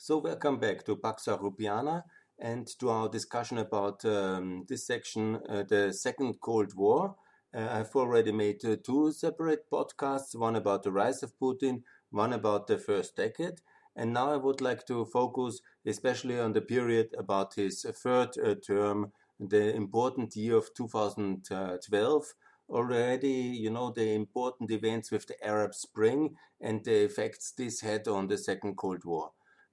So welcome back to Pax Europiana and to our discussion about um, this section, uh, the Second Cold War. Uh, I've already made uh, two separate podcasts, one about the rise of Putin, one about the first decade. And now I would like to focus especially on the period about his third uh, term, the important year of 2012. Already, you know, the important events with the Arab Spring and the effects this had on the Second Cold War.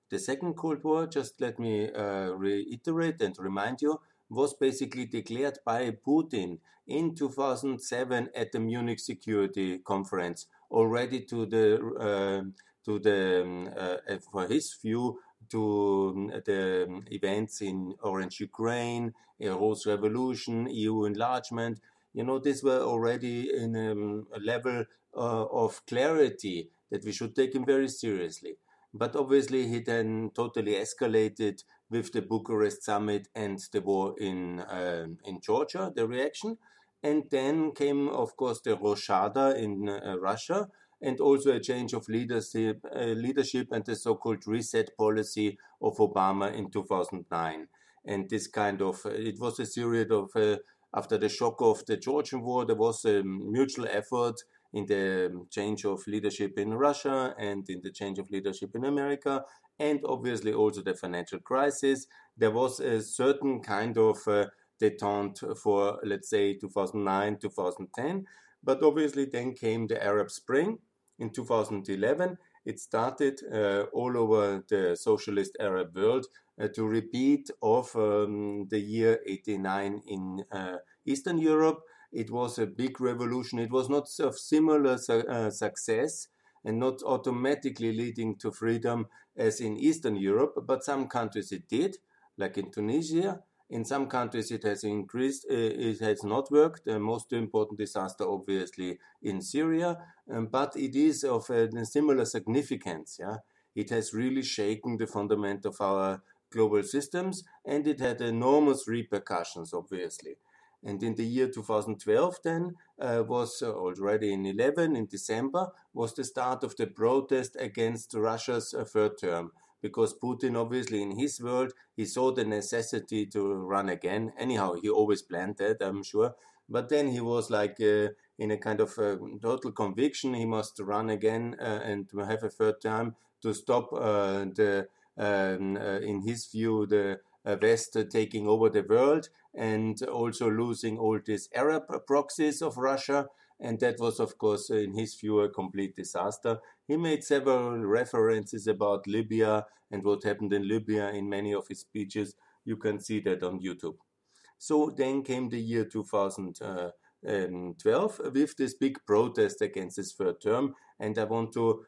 The Second Cold War, just let me uh, reiterate and remind you, was basically declared by Putin in 2007 at the Munich Security Conference, already to the uh, to the um, uh, for his view to um, the events in Orange Ukraine, Rose Revolution, EU enlargement. You know, these were already in um, a level uh, of clarity that we should take him very seriously. But obviously, he then totally escalated with the Bucharest summit and the war in uh, in Georgia, the reaction. And then came, of course, the Rochade in uh, Russia, and also a change of leadership, uh, leadership and the so-called reset policy of Obama in 2009. And this kind of, uh, it was a period of, uh, after the shock of the Georgian war, there was a mutual effort in the change of leadership in Russia and in the change of leadership in America, and obviously also the financial crisis. There was a certain kind of uh, detente for, let's say, 2009, 2010. But obviously, then came the Arab Spring in 2011. It started uh, all over the socialist Arab world uh, to repeat of um, the year 89 in uh, Eastern Europe it was a big revolution. It was not of similar su uh, success and not automatically leading to freedom as in Eastern Europe, but some countries it did, like in Tunisia. In some countries it has increased, uh, it has not worked. The most important disaster, obviously, in Syria, um, but it is of a similar significance. Yeah, it has really shaken the fundament of our global systems, and it had enormous repercussions, obviously. And in the year 2012, then uh, was uh, already in 11 in December was the start of the protest against Russia's uh, third term because Putin, obviously, in his world, he saw the necessity to run again. Anyhow, he always planned that, I'm sure. But then he was like uh, in a kind of uh, total conviction he must run again uh, and have a third term to stop the, um, in his view, the West taking over the world and also losing all these Arab proxies of Russia. And that was, of course, in his view, a complete disaster. He made several references about Libya and what happened in Libya in many of his speeches. You can see that on YouTube. So then came the year 2012 with this big protest against his third term. And I want to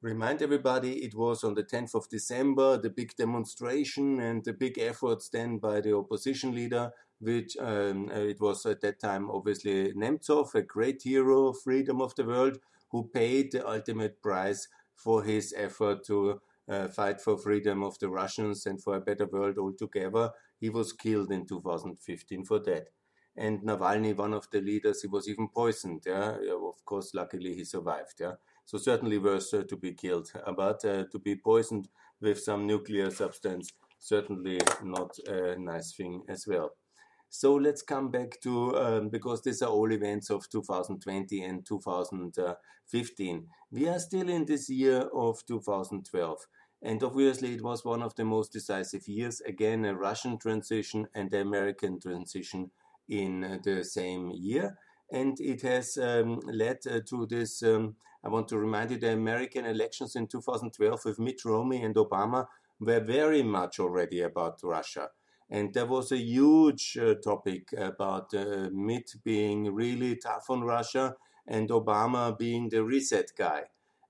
remind everybody it was on the 10th of December, the big demonstration and the big efforts then by the opposition leader which um, uh, it was at that time obviously Nemtsov, a great hero of freedom of the world, who paid the ultimate price for his effort to uh, fight for freedom of the Russians and for a better world altogether. He was killed in 2015 for that. And Navalny, one of the leaders, he was even poisoned. Yeah, of course, luckily he survived. Yeah, so certainly worse uh, to be killed, but uh, to be poisoned with some nuclear substance, certainly not a nice thing as well. So let's come back to, um, because these are all events of 2020 and 2015. We are still in this year of 2012. And obviously, it was one of the most decisive years. Again, a Russian transition and the American transition in uh, the same year. And it has um, led uh, to this. Um, I want to remind you the American elections in 2012 with Mitt Romney and Obama were very much already about Russia. And there was a huge uh, topic about uh, Mitt being really tough on Russia and Obama being the reset guy.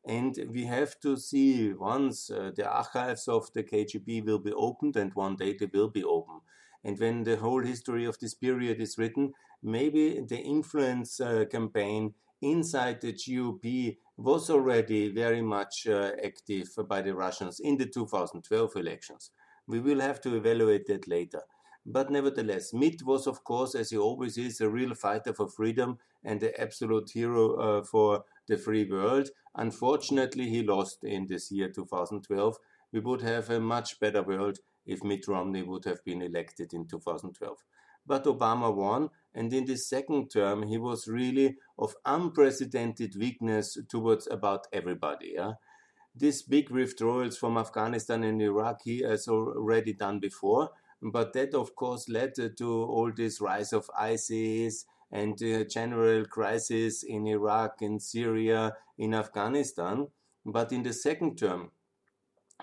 And we have to see once uh, the archives of the KGB will be opened, and one day they will be open. And when the whole history of this period is written, maybe the influence uh, campaign inside the GOP was already very much uh, active by the Russians in the 2012 elections. We will have to evaluate that later. But nevertheless, Mitt was, of course, as he always is, a real fighter for freedom and the absolute hero uh, for the free world. Unfortunately, he lost in this year 2012, we would have a much better world if Mitt Romney would have been elected in 2012. But Obama won, and in this second term, he was really of unprecedented weakness towards about everybody. Yeah? These big withdrawals from Afghanistan and Iraq he has already done before, but that of course led to all this rise of ISIS and uh, general crisis in Iraq, in Syria, in Afghanistan. But in the second term,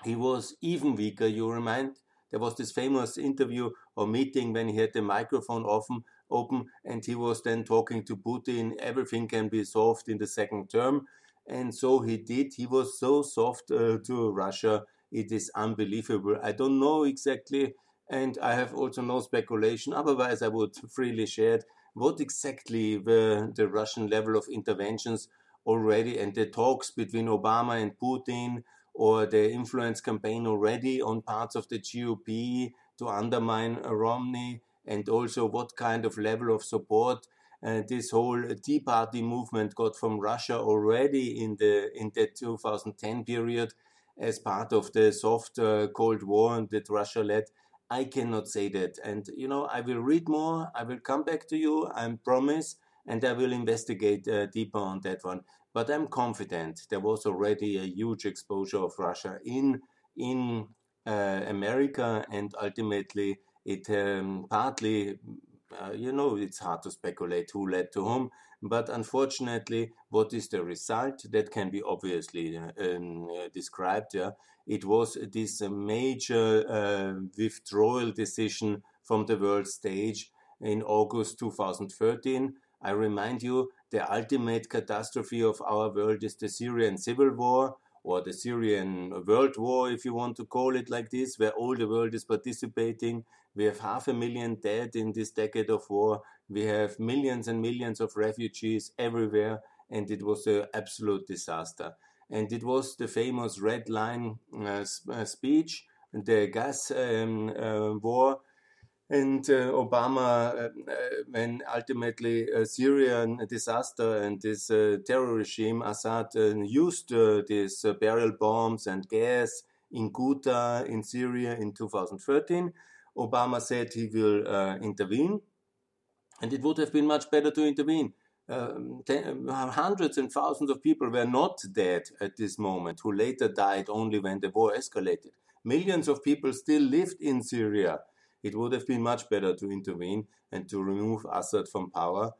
he was even weaker. You remind there was this famous interview or meeting when he had the microphone open, open, and he was then talking to Putin. Everything can be solved in the second term, and so he did. He was so soft uh, to Russia. It is unbelievable. I don't know exactly, and I have also no speculation. Otherwise, I would freely share it. What exactly were the Russian level of interventions already, and the talks between Obama and Putin? or the influence campaign already on parts of the GOP to undermine Romney, and also what kind of level of support uh, this whole Tea Party movement got from Russia already in the in the 2010 period as part of the soft uh, Cold War that Russia led. I cannot say that, and you know I will read more. I will come back to you. I promise, and I will investigate uh, deeper on that one. But I'm confident there was already a huge exposure of Russia in in uh, America, and ultimately it um, partly, uh, you know, it's hard to speculate who led to whom. But unfortunately, what is the result? That can be obviously uh, um, uh, described. Yeah, it was this major uh, withdrawal decision from the world stage in August 2013. I remind you the ultimate catastrophe of our world is the Syrian civil war or the Syrian world war, if you want to call it like this, where all the world is participating. We have half a million dead in this decade of war. We have millions and millions of refugees everywhere, and it was an absolute disaster. And it was the famous Red Line uh, uh speech, the gas um, uh, war and uh, Obama, uh, uh, when ultimately a Syrian disaster and this terror regime, Assad used these barrel bombs and gas in Ghouta in Syria in 2013, Obama said he will intervene, and it would have been much better to intervene. Um, ten, hundreds and thousands of people were not dead at this moment, who later died only when the war escalated. Millions of people still lived in Syria it would have been much better to intervene and to remove Assad from power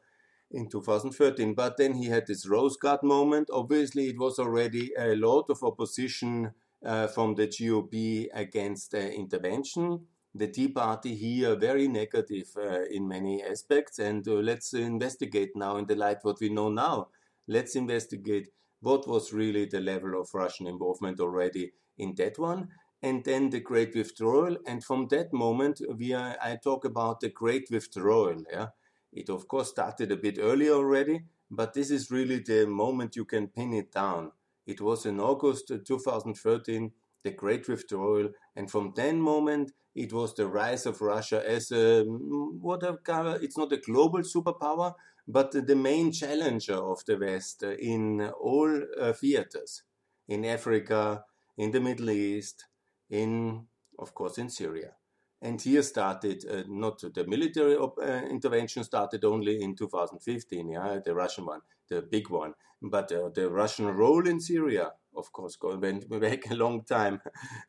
in 2013. But then he had this Rose Garden moment. Obviously, it was already a lot of opposition uh, from the GOP against the intervention. The Tea Party here very negative uh, in many aspects, and uh, let's investigate now in the light what we know now. Let's investigate what was really the level of Russian involvement already in that one, and then the great withdrawal. And from that moment, we are, I talk about the great withdrawal. Yeah, it of course started a bit earlier already, but this is really the moment you can pin it down. It was in August 2013, the great withdrawal, and from then moment, it was the rise of Russia as a what whatever. It's not a global superpower, but the main challenger of the West in all uh, theaters, in Africa, in the Middle East, in, of course, in Syria. And here started uh, not the military op- uh, intervention started only in 2015, yeah, the Russian one, the big one, but uh, the Russian role in Syria, of course, went back a long time.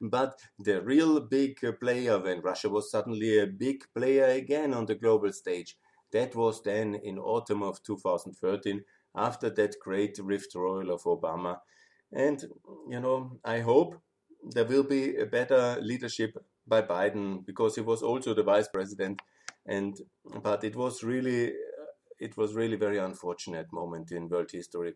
but the real big player when Russia was suddenly a big player again on the global stage, that was then in autumn of 2013 after that great withdrawal of Obama. And you know, I hope there will be a better leadership by Biden because he was also the vice president, and but it was really it was really very unfortunate moment in world history.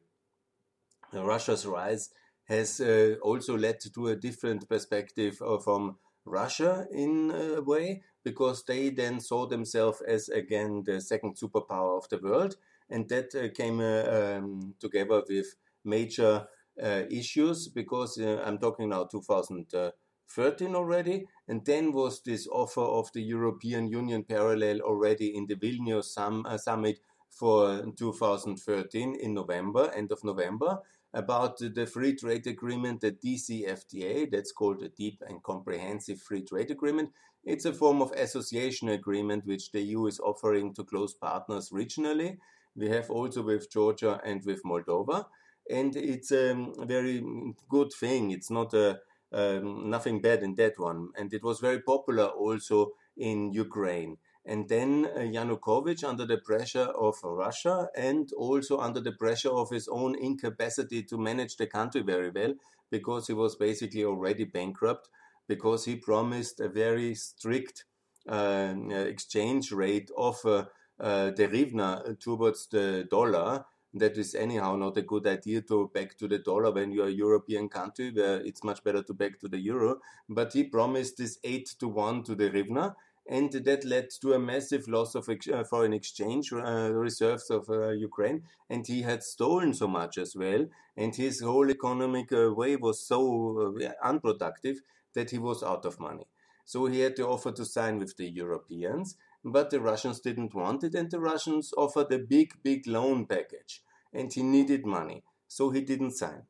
Russia's rise has uh, also led to a different perspective from Russia in a way because they then saw themselves as again the second superpower of the world, and that uh, came uh, um, together with major uh, issues because uh, I'm talking now 2013 already, and then was this offer of the European Union parallel already in the Vilnius sum, uh, summit for 2013 in November, end of November. about the free trade agreement, the DCFTA, that's called a Deep and Comprehensive Free Trade Agreement. It's a form of association agreement which the EU is offering to close partners regionally. We have also with Georgia and with Moldova. And it's a very good thing. It's not a, um, nothing bad in that one. And it was very popular also in Ukraine. And then uh, Yanukovych, under the pressure of Russia and also under the pressure of his own incapacity to manage the country very well, because he was basically already bankrupt, because he promised a very strict uh, exchange rate of uh, uh, the hryvnia towards the dollar. That is anyhow not a good idea to back to the dollar when you're a European country where it's much better to back to the euro. But he promised this 8 to 1 to the hryvnia. and that led to a massive loss of uh, foreign exchange uh, reserves of uh, Ukraine. And he had stolen so much as well, and his whole economic uh, way was so uh, unproductive that he was out of money. So he had to offer to sign with the Europeans, but the Russians didn't want it, and the Russians offered a big, big loan package, and he needed money, so he didn't sign.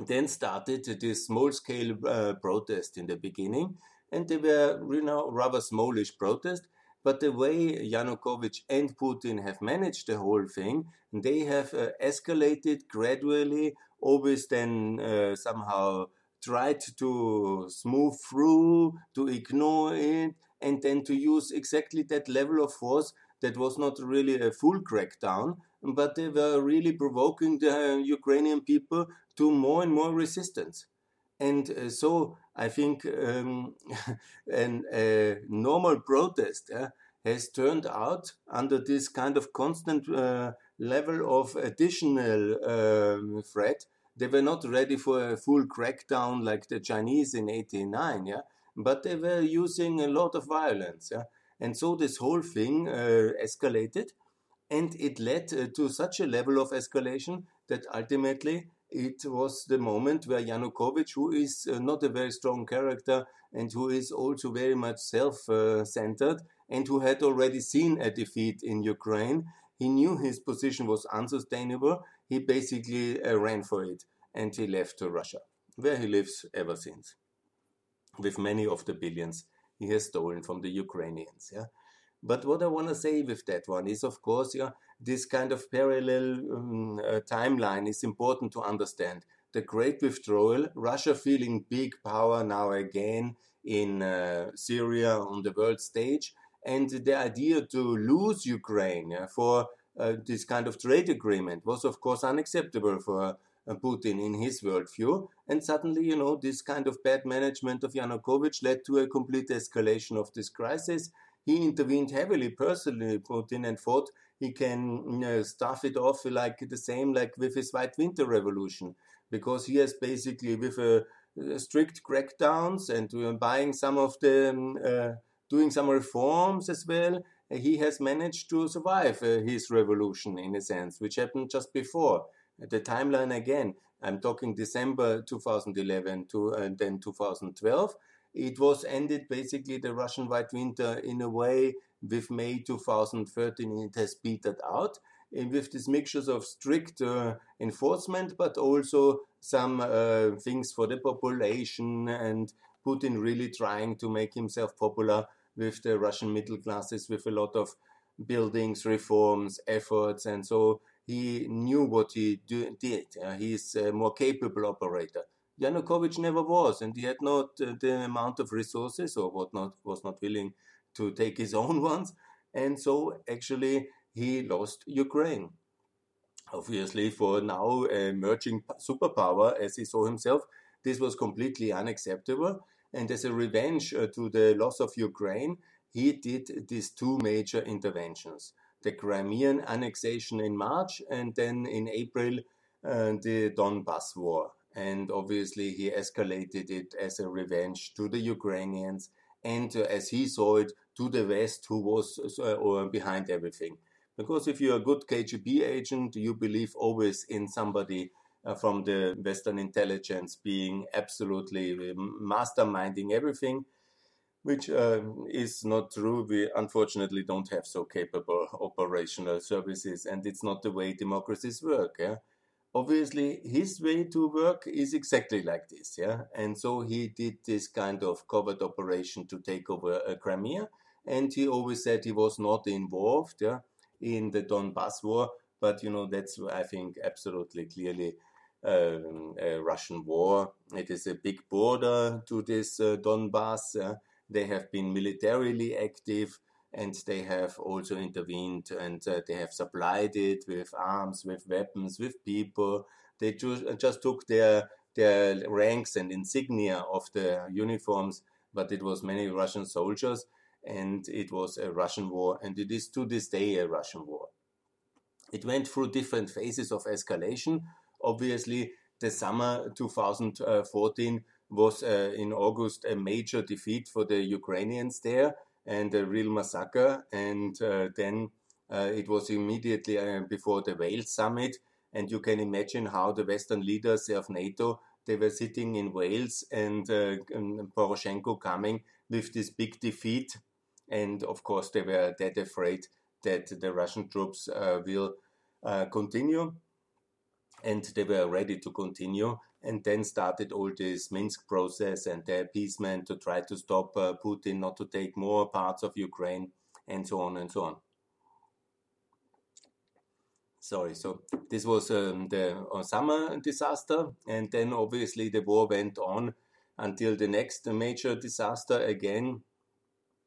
Then started this small scale uh, protest in the beginning and they were you know rather smallish protest. But the way Yanukovych and Putin have managed the whole thing, they have uh, escalated gradually, always then uh, somehow tried to smooth through, to ignore it, and then to use exactly that level of force that was not really a full crackdown, but they were really provoking the Ukrainian people to more and more resistance. And uh, so I think um, a normal protest uh, has turned out under this kind of constant uh, level of additional um, threat. They were not ready for a full crackdown like the Chinese in 89, yeah, but they were using a lot of violence, yeah. And so this whole thing uh, escalated, and it led uh, to such a level of escalation that ultimately it was the moment where Yanukovych, who is uh, not a very strong character and who is also very much self centered and who had already seen a defeat in Ukraine, he knew his position was unsustainable. He basically uh, ran for it and he left to Russia, where he lives ever since, with many of the billions he has stolen from the Ukrainians. Yeah? But what I want to say with that one is, of course, yeah, this kind of parallel um, uh, timeline is important to understand. The Great Withdrawal, Russia feeling big power now again in uh, Syria on the world stage, and the idea to lose Ukraine uh, for uh, this kind of trade agreement was, of course, unacceptable for uh, Putin in his worldview. And suddenly, you know, this kind of bad management of Yanukovych led to a complete escalation of this crisis. He intervened heavily personally, Putin, and thought he can know, stuff it off like the same like with his White Winter Revolution, because he has basically with a, a strict crackdowns and uh, buying some of the um, uh, doing some reforms as well. He has managed to survive uh, his revolution in a sense, which happened just before. The timeline again, I'm talking December 2011 to and uh, then 2012. It was ended basically the Russian White Winter in a way with May 2013 it has petered out and with these mixtures of strict uh, enforcement but also some uh, things for the population and Putin really trying to make himself popular with the Russian middle classes with a lot of buildings, reforms, efforts, and so he knew what he do, did. Uh, he's a more capable operator. Yanukovych never was, and he had not uh, the amount of resources or what not was not willing to take his own ones. And so actually he lost Ukraine. Obviously, for now a emerging superpower, as he saw himself, this was completely unacceptable. And as a revenge uh, to the loss of Ukraine, he did these two major interventions the Crimean annexation in March, and then in April, uh, the Donbass war. And obviously, he escalated it as a revenge to the Ukrainians and, uh, as he saw it, to the West who was uh, behind everything. Because if you're a good KGB agent, you believe always in somebody uh, from the Western intelligence being absolutely um, masterminding everything, which uh, is not true. We unfortunately don't have so capable operational services, and it's not the way democracies work. Yeah? Obviously his way to work is exactly like this, yeah. And so he did this kind of covert operation to take over uh, Crimea, and he always said he was not involved, yeah, in the Donbass war. But you know that's I think absolutely clearly um, a Russian war. It is a big border to this uh, Donbass. They have been militarily active and they have also intervened and uh, they have supplied it with arms, with weapons, with people. They just, just took their their ranks and insignia of the uniforms, but it was many Russian soldiers, and it was a Russian war, and it is to this day a Russian war. It went through different phases of escalation. Obviously, the summer 2014 was uh, in August a major defeat for the Ukrainians there and a real massacre. And uh, then uh, it was immediately uh, before the Wales summit. And you can imagine how the Western leaders of NATO they were sitting in Wales and, uh, and Poroshenko coming with this big defeat. And of course, they were that afraid that the Russian troops uh, will uh, continue. And they were ready to continue and then started all this Minsk process and the appeasement to try to stop uh, Putin not to take more parts of Ukraine and so on and so on. Sorry, so this was um, the summer disaster, and then obviously the war went on until the next major disaster again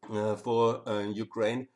uh, for uh, Ukraine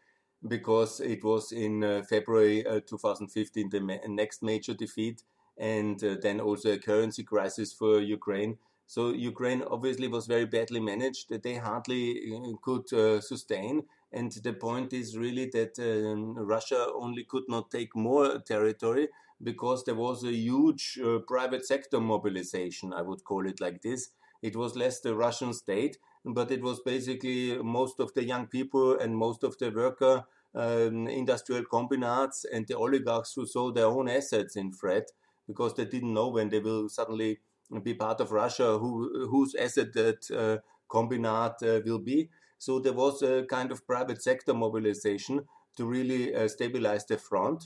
because it was in uh, February uh, 2015 the ma next major defeat and uh, then also a currency crisis for Ukraine. So Ukraine obviously was very badly managed. They hardly uh, could uh, sustain. And the point is really that um, Russia only could not take more territory because there was a huge uh, private sector mobilization, I would call it like this. It was less the Russian state, but it was basically most of the young people and most of the worker um, industrial combinates and the oligarchs who saw their own assets in threat because they didn't know when they will suddenly be part of Russia, who, whose asset that uh, combinat uh, will be. So there was a kind of private sector mobilization to really uh, stabilize the front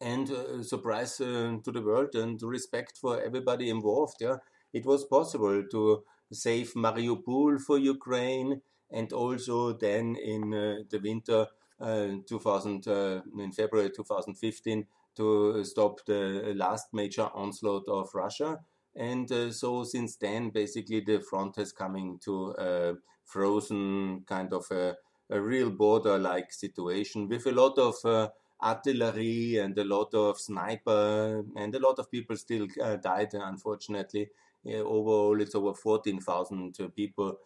and uh, surprise uh, to the world and respect for everybody involved. Yeah, it was possible to save Mariupol for Ukraine, and also then in uh, the winter 2000 in February 2015 to stop the last major onslaught of Russia. And uh, so since then, basically, the front has coming to a frozen kind of a, a real border-like situation with a lot of uh, artillery and a lot of sniper and a lot of people still uh, died, unfortunately. overall, it's over 14,000 people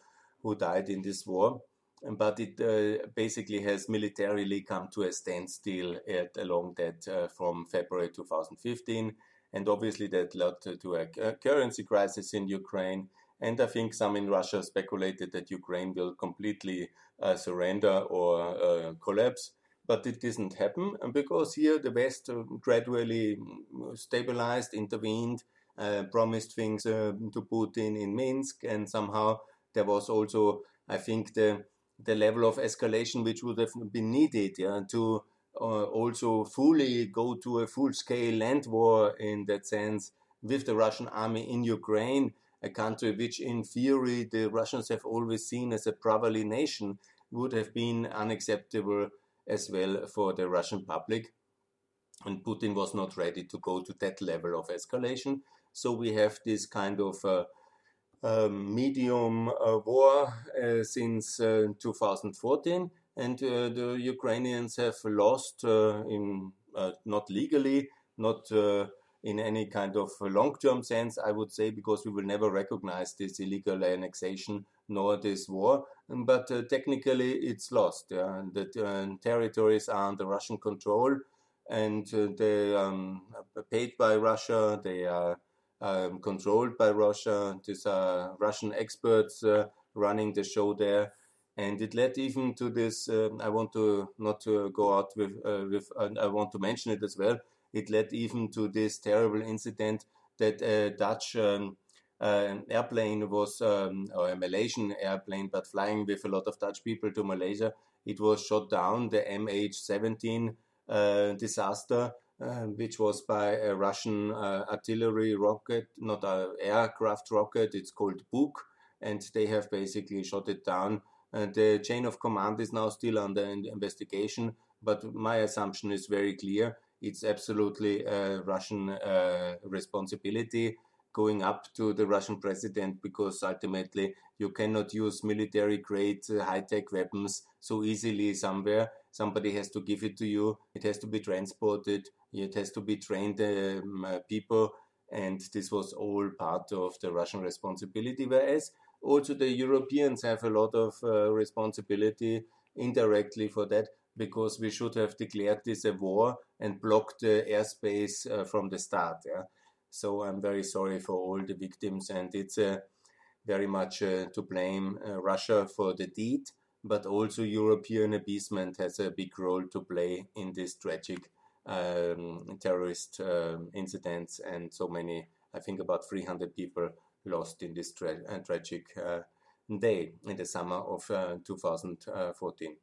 who died in this war but it uh, basically has militarily come to a standstill at, along that uh, from February 2015. And obviously, that led to a currency crisis in Ukraine. And I think some in Russia speculated that Ukraine will completely uh, surrender or uh, collapse. But it didn't happen because here the West uh, gradually mm, stabilized, intervened, uh, promised things to Putin in Minsk, and somehow there was also, I think, the the level of escalation which would have been needed yeah, to uh, also fully go to a full scale land war in that sense with the Russian army in Ukraine, a country which, in theory, the Russians have always seen as a brotherly nation, would have been unacceptable as well for the Russian public. And Putin was not ready to go to that level of escalation. So we have this kind of uh, medium uh, war uh, since uh, 2014, and the Ukrainians have lost in not legally, not in any kind of long-term sense, I would say, because we will never recognize this illegal annexation nor this war. But uh, technically, it's lost. Yeah? The uh, territories are under Russian control, and uh, they are um, paid by Russia. They are um, controlled by Russia. These are Russian experts uh, running the show there. And it led even to this. Uh, I want to not to go out with uh, with. I want to mention it as well. It led even to this terrible incident that a Dutch um, uh, airplane was, um, or a Malaysian airplane, but flying with a lot of Dutch people to Malaysia. It was shot down. The MH17 uh, disaster uh, which was by a Russian uh, artillery rocket, not an aircraft rocket. It's called Buk, and they have basically shot it down. And the chain of command is now still under investigation, but my assumption is very clear. It's absolutely Russian uh, responsibility going up to the Russian president because ultimately you cannot use military grade uh, high tech weapons so easily somewhere. Somebody has to give it to you. It has to be transported. It has to be trained um, uh, people. And this was all part of the Russian responsibility. Whereas also the Europeans have a lot of uh, responsibility indirectly for that because we should have declared this a war and blocked the airspace uh, from the start. Yeah? So I'm very sorry for all the victims, and it's uh, very much uh, to blame uh, Russia for the deed, but also European appeasement has a big role to play in this tragic um, terrorist um, incidents, and so many. I think about 300 people lost in this tra uh, tragic uh, day in the summer of uh, 2014.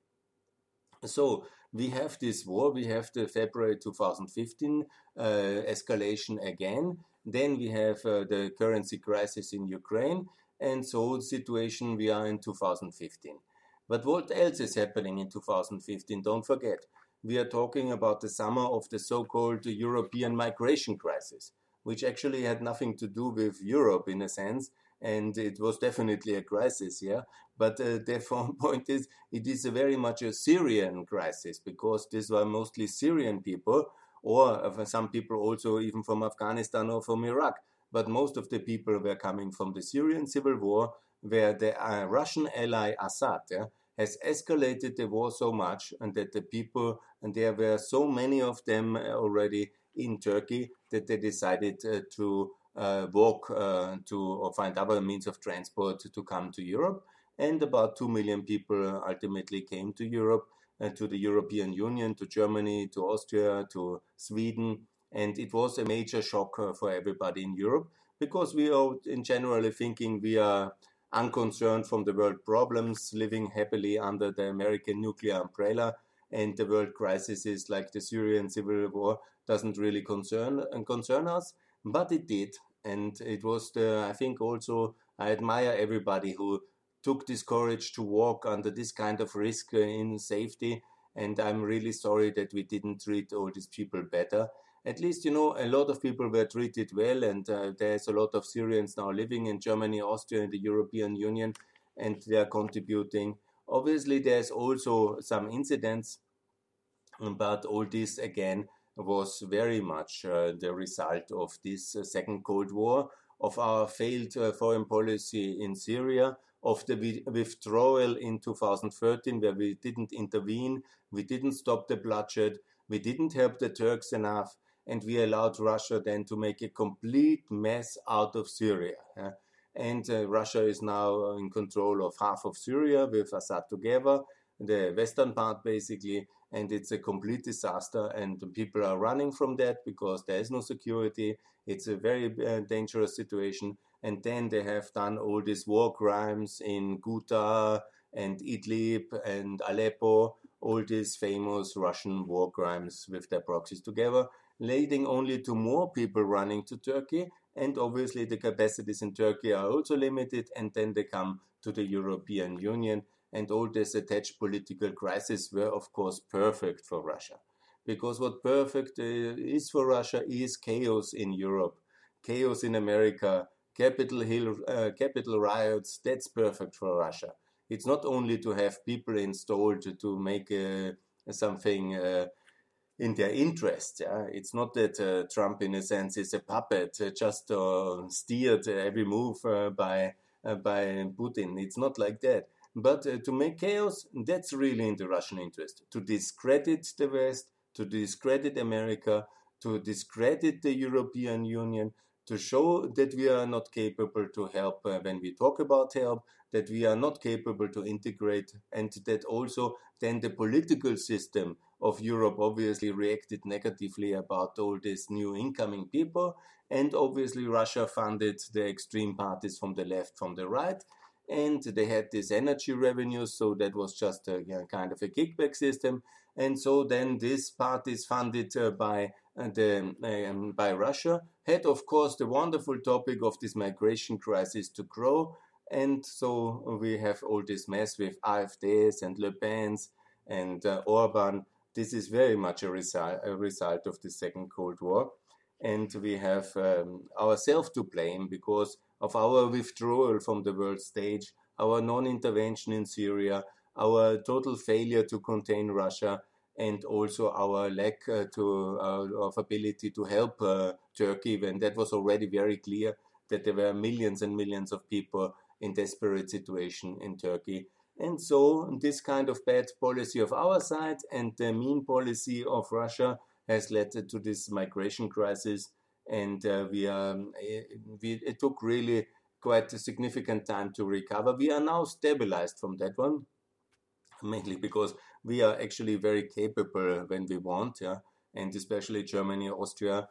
So we have this war, we have the February 2015 uh, escalation again, then we have uh, the currency crisis in Ukraine, and so the situation we are in 2015. But what else is happening in 2015? Don't forget, we are talking about the summer of the so called European migration crisis, which actually had nothing to do with Europe in a sense and it was definitely a crisis, yeah. But uh, the point is, it is very much a Syrian crisis because these were mostly Syrian people, or uh, some people also even from Afghanistan or from Iraq. But most of the people were coming from the Syrian civil war, where the uh, Russian ally Assad yeah, has escalated the war so much, and that the people, and there were so many of them uh, already in Turkey, that they decided uh, to uh, walk uh, to or find other means of transport to come to Europe. And about 2 million people ultimately came to Europe, uh, to the European Union, to Germany, to Austria, to Sweden. And it was a major shock for everybody in Europe because we are in generally thinking we are unconcerned from the world problems, living happily under the American nuclear umbrella, and the world crises like the Syrian civil war doesn't really concern concern us, but it did, and it was the I think also I admire everybody who took this courage to walk under this kind of risk in safety. And I'm really sorry that we didn't treat all these people better. At least, you know, a lot of people were treated well, and uh, there's a lot of Syrians now living in Germany, Austria, and the European Union, and they are contributing. Obviously, there's also some incidents, but all this again was very much uh, the result of this uh, second Cold War, of our failed uh, foreign policy in Syria, of the withdrawal in 2013, where we didn't intervene, we didn't stop the bloodshed, we didn't help the Turks enough, and we allowed Russia then to make a complete mess out of Syria. And uh, Russia is now in control of half of Syria with Assad together, the western part basically, and it's a complete disaster and people are running from that because there is no security. It's a very uh, dangerous situation. And then they have done all these war crimes in Ghouta and Idlib and Aleppo all these famous Russian war crimes with their proxies together leading only to more people running to Turkey and obviously the capacities in Turkey are also limited and then they come to the European Union and all these attached political crises were, of course, perfect for Russia. Because what perfect uh, is for Russia is chaos in Europe, chaos in America, Capitol Hill, uh, Capitol riots. That's perfect for Russia. It's not only to have people installed to make uh, something uh, in their interest. Yeah? It's not that uh, Trump, in a sense, is a puppet, uh, just uh, steered every move uh, by by Putin. It's not like that. But uh, to make chaos, that's really in the Russian interest. To discredit the West, to discredit America, to discredit the European Union, to show that we are not capable to help uh, when we talk about help, that we are not capable to integrate, and that also then the political system of Europe obviously reacted negatively about all these new incoming people. And obviously, Russia funded the extreme parties from the left, from the right and they had this energy revenue, so that was just a you know, kind of a kickback system. And so then this part is funded uh, by the, um, by Russia had, of course, the wonderful topic of this migration crisis to grow. And so we have all this mess with AfDs and Le Pen's and uh, Orban. This is very much a, result, a result of the Second Cold War. And we have um, ourselves to blame because of our withdrawal from the world stage, our non intervention in Syria, our total failure to contain Russia, and also our lack uh, to, uh, of ability to help uh, Turkey when that was already very clear that there were millions and millions of people in desperate situation in Turkey. And so this kind of bad policy of our side and the mean policy of Russia has led to this migration crisis. And uh, we, are, we, it took really quite a significant time to recover. We are now stabilized from that one, mainly because we are actually very capable when we want, yeah, and especially Germany, Austria.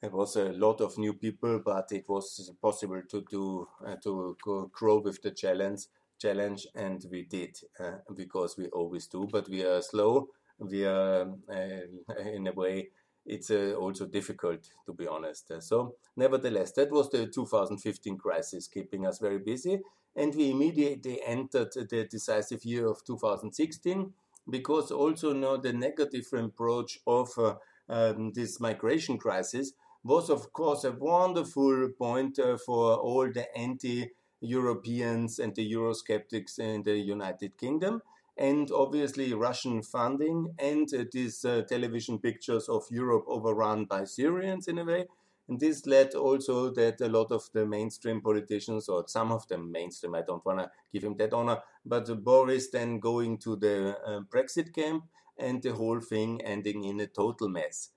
There was a lot of new people, but it was possible to do uh, to grow with the challenge challenge, and we did uh, because we always do. But we are slow. We are uh, in a way. It's uh, also difficult to be honest. so, nevertheless, that was the 2015 crisis, keeping us very busy, and we immediately entered the decisive year of 2016 because also now the negative approach of uh, um, this migration crisis was, of course, a wonderful point uh, for all the anti Europeans and the Eurosceptics in the United Kingdom. And obviously, Russian funding and uh, these uh, television pictures of Europe overrun by Syrians in a way. And this led also that a lot of the mainstream politicians, or some of them mainstream, I don't want to give him that honor, but Boris then going to the uh, Brexit camp and the whole thing ending in a total mess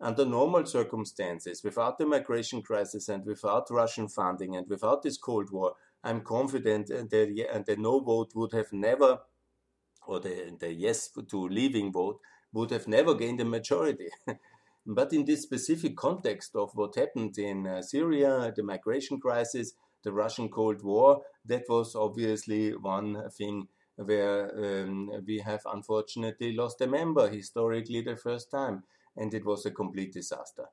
under normal circumstances, without the migration crisis and without Russian funding and without this Cold War, I'm confident that the no vote would have never, or the, the yes to leaving vote would have never gained a majority. but in this specific context of what happened in uh, Syria, the migration crisis, the Russian Cold War, that was obviously one thing where um, we have unfortunately lost a member historically the first time and it was a complete disaster.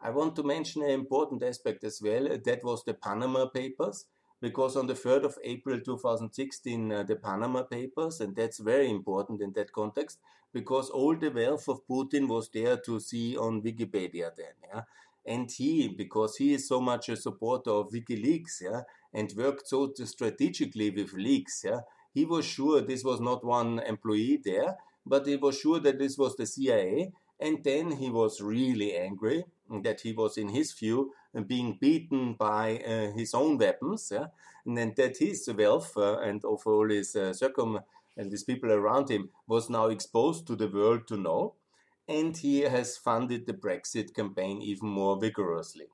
I want to mention an important aspect as well. That was the Panama Papers, because on the 3rd of April 2016, uh, the Panama Papers, and that's very important in that context, because all the wealth of Putin was there to see on Wikipedia then, yeah. And he, because he is so much a supporter of WikiLeaks, yeah, and worked so strategically with leaks, yeah, he was sure this was not one employee there, but he was sure that this was the CIA, and then he was really angry that he was, in his view, being beaten by uh, his own weapons, yeah? and then that his wealth uh, and of all his uh, circum and these people around him was now exposed to the world to know, and he has funded the Brexit campaign even more vigorously,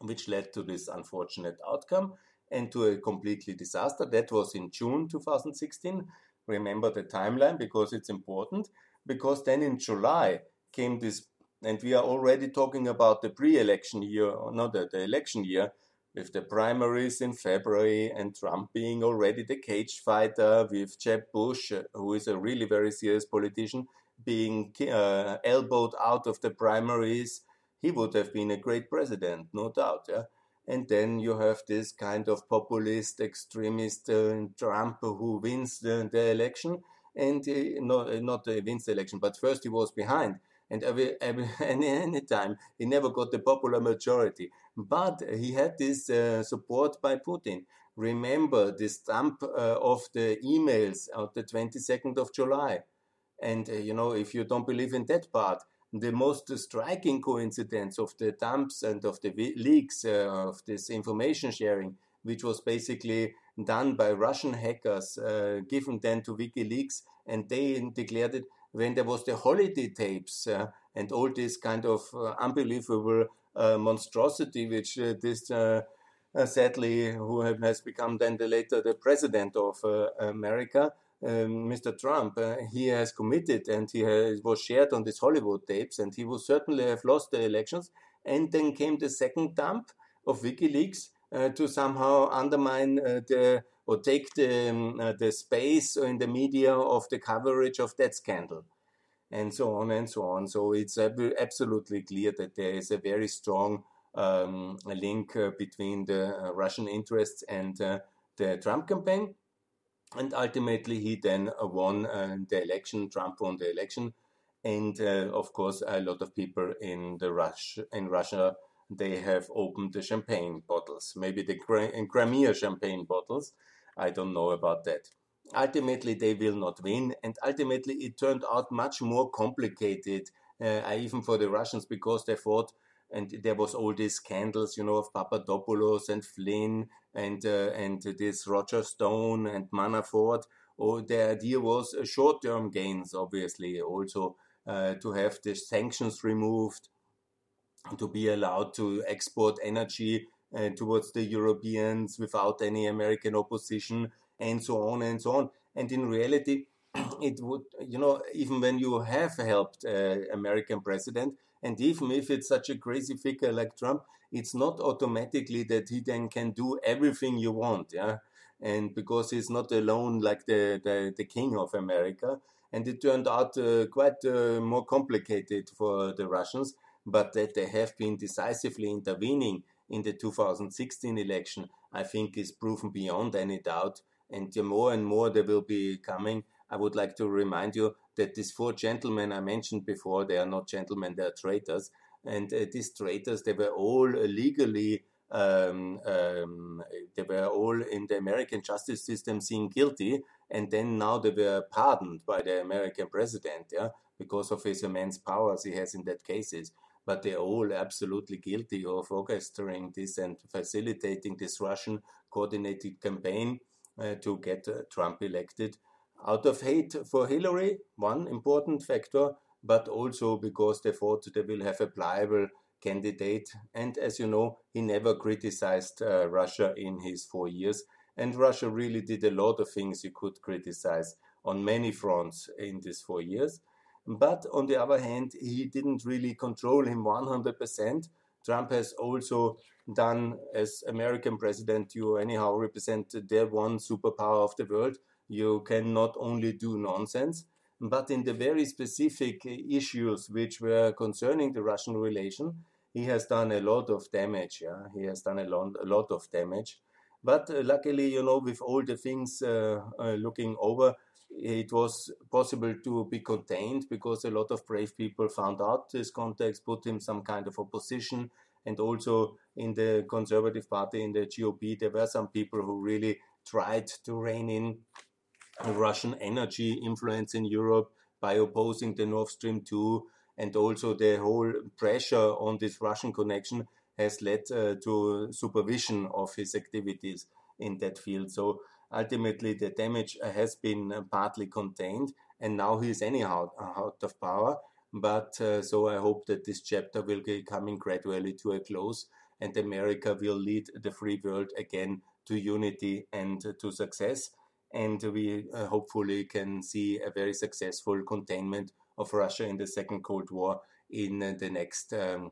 which led to this unfortunate outcome and to a completely disaster. That was in June 2016. Remember the timeline because it's important because then in July came this, and we are already talking about the pre-election year, not the, the election year, with the primaries in February and Trump being already the cage fighter, with Jeb Bush, who is a really very serious politician, being uh, elbowed out of the primaries. He would have been a great president, no doubt. Yeah? And then you have this kind of populist, extremist uh, Trump who wins the, the election and uh, no, not wins the election, but first he was behind. And every, every any, any time he never got the popular majority, but he had this uh, support by Putin. Remember the dump uh, of the emails on the 22nd of July, and uh, you know if you don't believe in that part, the most striking coincidence of the dumps and of the leaks of this information sharing, which was basically done by Russian hackers, uh, given then to WikiLeaks, and they declared it when there was the Hollywood tapes uh, and all this kind of uh, unbelievable uh, monstrosity, which this sadly, who has become then the later the president of America, um, Mr. Trump, uh, he has committed and he has, was shared on these Hollywood tapes, and he will certainly have lost the elections. And then came the second dump of WikiLeaks, to somehow undermine uh, the or take the um, uh, the space or in the media of the coverage of that scandal. and so on and so on. So it's absolutely clear that there is a very strong um, link uh, between the uh, Russian interests and the Trump campaign. And ultimately, he then won uh, the election. Trump won the election, and uh, of course, a lot of people in the Rush in Russia they have opened the champagne bottles, maybe the Crimea champagne bottles. I don't know about that. Ultimately, they will not win, and ultimately, it turned out much more complicated, uh, even for the Russians, because they thought, and there was all these scandals, you know, of Papadopoulos and Flynn and uh, and this Roger Stone and Manafort. Oh, the idea was short-term gains, obviously, also uh, to have the sanctions removed, to be allowed to export energy uh, towards the Europeans without any American opposition, and so on and so on. And in reality, it would, you know, even when you have helped uh, American president, and even if it's such a crazy figure like Trump, it's not automatically that he then can do everything you want. Yeah. And because he's not alone like the, the, the king of America. And it turned out uh, quite uh, more complicated for the Russians, but that they have been decisively intervening in the 2016 election, I think is proven beyond any doubt. And the more and more there will be coming, I would like to remind you that these four gentlemen I mentioned before, they are not gentlemen, they are traitors. And uh, these traitors, they were all legally, um, um, they were all in the American justice system seen guilty. And then now they were pardoned by the American president, yeah, because of his immense powers he has in that cases. But they're all absolutely guilty of orchestrating this and facilitating this Russian coordinated campaign uh, to get uh, Trump elected out of hate for Hillary, one important factor, but also because they thought they will have a pliable candidate. And as you know, he never criticized uh, Russia in his four years. And Russia really did a lot of things you could criticize on many fronts in these four years. But on the other hand, he didn't really control him 100%. Trump has also done, as American president, you anyhow represent the one superpower of the world you can not only do nonsense, but in the very specific issues which were concerning the Russian relation, he has done a lot of damage. Yeah? He has done a lot, a lot of damage. But uh, luckily, you know, with all the things uh, uh, looking over, it was possible to be contained because a lot of brave people found out this context, put him some kind of opposition. And also in the Conservative Party, in the GOP, there were some people who really tried to rein in Russian energy influence in Europe by opposing the Nord Stream 2 and also the whole pressure on this Russian connection has led uh, to supervision of his activities in that field. So ultimately, the damage has been uh, partly contained, and now he is anyhow out of power. But uh, so I hope that this chapter will be coming gradually to a close, and America will lead the free world again to unity and to success and we uh, hopefully can see a very successful containment of Russia in the Second Cold War in uh, the next um,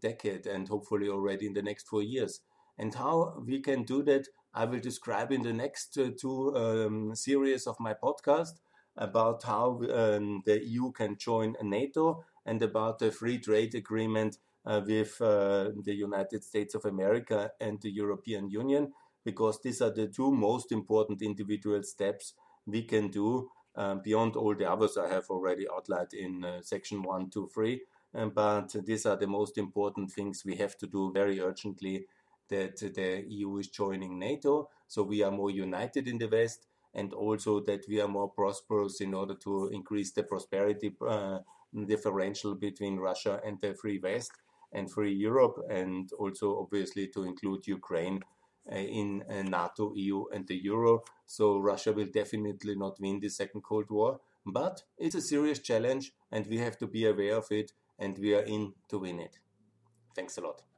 decade and hopefully already in the next four years. And how we can do that, I will describe in the next uh, two um, series of my podcast about how um, the EU can join NATO and about the free trade agreement uh, with uh, the United States of America and the European Union because these are the two most important individual steps we can do um, beyond all the others I have already outlined in uh, section 1, 2, 3. Um, but these are the most important things we have to do very urgently that the EU is joining NATO, so we are more united in the West, and also that we are more prosperous in order to increase the prosperity uh, differential between Russia and the free West and free Europe, and also obviously to include Ukraine uh, in uh, NATO, EU, and the Euro. So Russia will definitely not win the second Cold War. But it's a serious challenge, and we have to be aware of it, and we are in to win it. Thanks a lot.